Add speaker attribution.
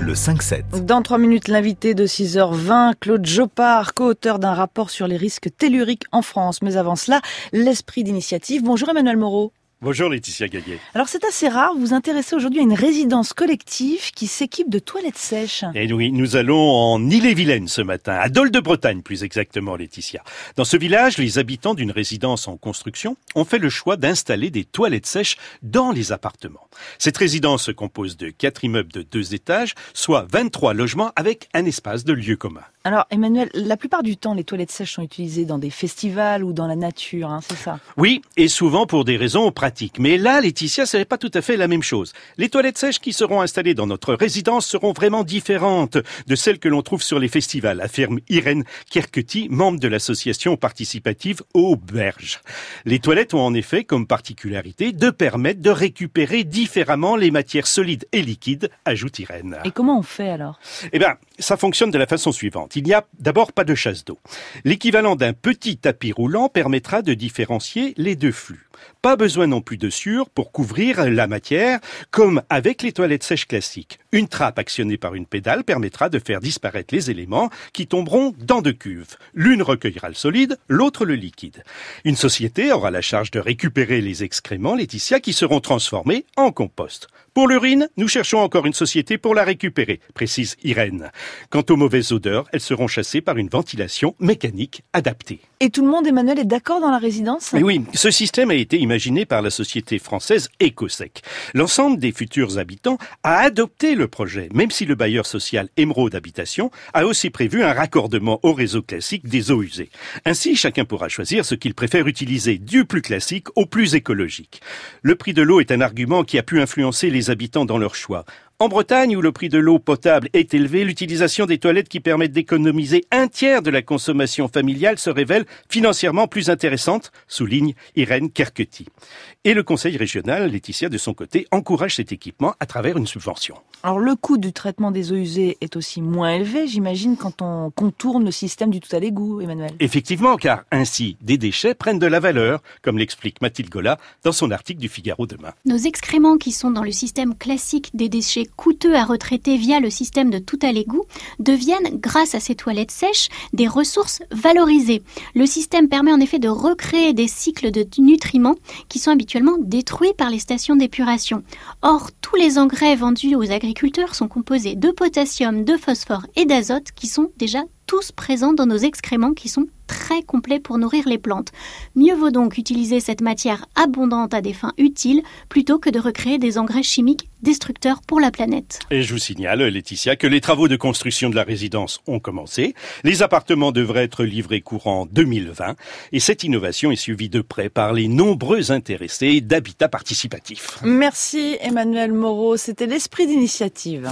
Speaker 1: Le 5-7.
Speaker 2: Dans trois minutes, l'invité de 6h20, Claude Jopard, co-auteur d'un rapport sur les risques telluriques en France. Mais avant cela, l'esprit d'initiative. Bonjour Emmanuel Moreau.
Speaker 3: Bonjour Laetitia Gaillet.
Speaker 2: Alors c'est assez rare, vous vous intéressez aujourd'hui à une résidence collective qui s'équipe de toilettes sèches.
Speaker 3: Et oui, nous allons en Ille-et-Vilaine ce matin, à Dole de Bretagne plus exactement Laetitia. Dans ce village, les habitants d'une résidence en construction ont fait le choix d'installer des toilettes sèches dans les appartements. Cette résidence se compose de quatre immeubles de deux étages, soit 23 logements avec un espace de lieu commun.
Speaker 2: Alors Emmanuel, la plupart du temps, les toilettes sèches sont utilisées dans des festivals ou dans la nature, hein, c'est ça?
Speaker 3: Oui, et souvent pour des raisons pratiques mais là, Laetitia, ce n'est pas tout à fait la même chose. Les toilettes sèches qui seront installées dans notre résidence seront vraiment différentes de celles que l'on trouve sur les festivals, affirme Irène Kerketi, membre de l'association participative Auberge. Les toilettes ont en effet comme particularité de permettre de récupérer différemment les matières solides et liquides, ajoute Irène.
Speaker 2: Et comment on fait alors?
Speaker 3: Eh bien, ça fonctionne de la façon suivante. Il n'y a d'abord pas de chasse d'eau. L'équivalent d'un petit tapis roulant permettra de différencier les deux flux. Pas besoin non plus de sur pour couvrir la matière, comme avec les toilettes sèches classiques. Une trappe actionnée par une pédale permettra de faire disparaître les éléments qui tomberont dans deux cuves. L'une recueillera le solide, l'autre le liquide. Une société aura la charge de récupérer les excréments Laetitia qui seront transformés en compost. Pour l'urine, nous cherchons encore une société pour la récupérer, précise Irène. Quant aux mauvaises odeurs, elles seront chassées par une ventilation mécanique adaptée.
Speaker 2: Et tout le monde, Emmanuel, est d'accord dans la résidence?
Speaker 3: Mais oui, ce système a été imaginé par la société française Ecosec. L'ensemble des futurs habitants a adopté le projet, même si le bailleur social Émeraude Habitation a aussi prévu un raccordement au réseau classique des eaux usées. Ainsi, chacun pourra choisir ce qu'il préfère utiliser, du plus classique au plus écologique. Le prix de l'eau est un argument qui a pu influencer les habitants dans leur choix. En Bretagne, où le prix de l'eau potable est élevé, l'utilisation des toilettes qui permettent d'économiser un tiers de la consommation familiale se révèle financièrement plus intéressante, souligne Irène Kerketi. Et le conseil régional, Laetitia, de son côté, encourage cet équipement à travers une subvention.
Speaker 2: Alors le coût du traitement des eaux usées est aussi moins élevé, j'imagine, quand on contourne le système du tout à l'égout, Emmanuel.
Speaker 3: Effectivement, car ainsi, des déchets prennent de la valeur, comme l'explique Mathilde Gola dans son article du Figaro demain.
Speaker 4: Nos excréments qui sont dans le système classique des déchets coûteux à retraiter via le système de tout à l'égout deviennent, grâce à ces toilettes sèches, des ressources valorisées. Le système permet en effet de recréer des cycles de nutriments qui sont habituellement détruits par les stations d'épuration. Or, tous les engrais vendus aux agriculteurs sont composés de potassium, de phosphore et d'azote qui sont déjà tous présents dans nos excréments qui sont très complets pour nourrir les plantes. Mieux vaut donc utiliser cette matière abondante à des fins utiles plutôt que de recréer des engrais chimiques destructeurs pour la planète.
Speaker 3: Et je vous signale, Laetitia, que les travaux de construction de la résidence ont commencé. Les appartements devraient être livrés courant 2020 et cette innovation est suivie de près par les nombreux intéressés d'habitat participatif.
Speaker 2: Merci Emmanuel Moreau, c'était l'esprit d'initiative.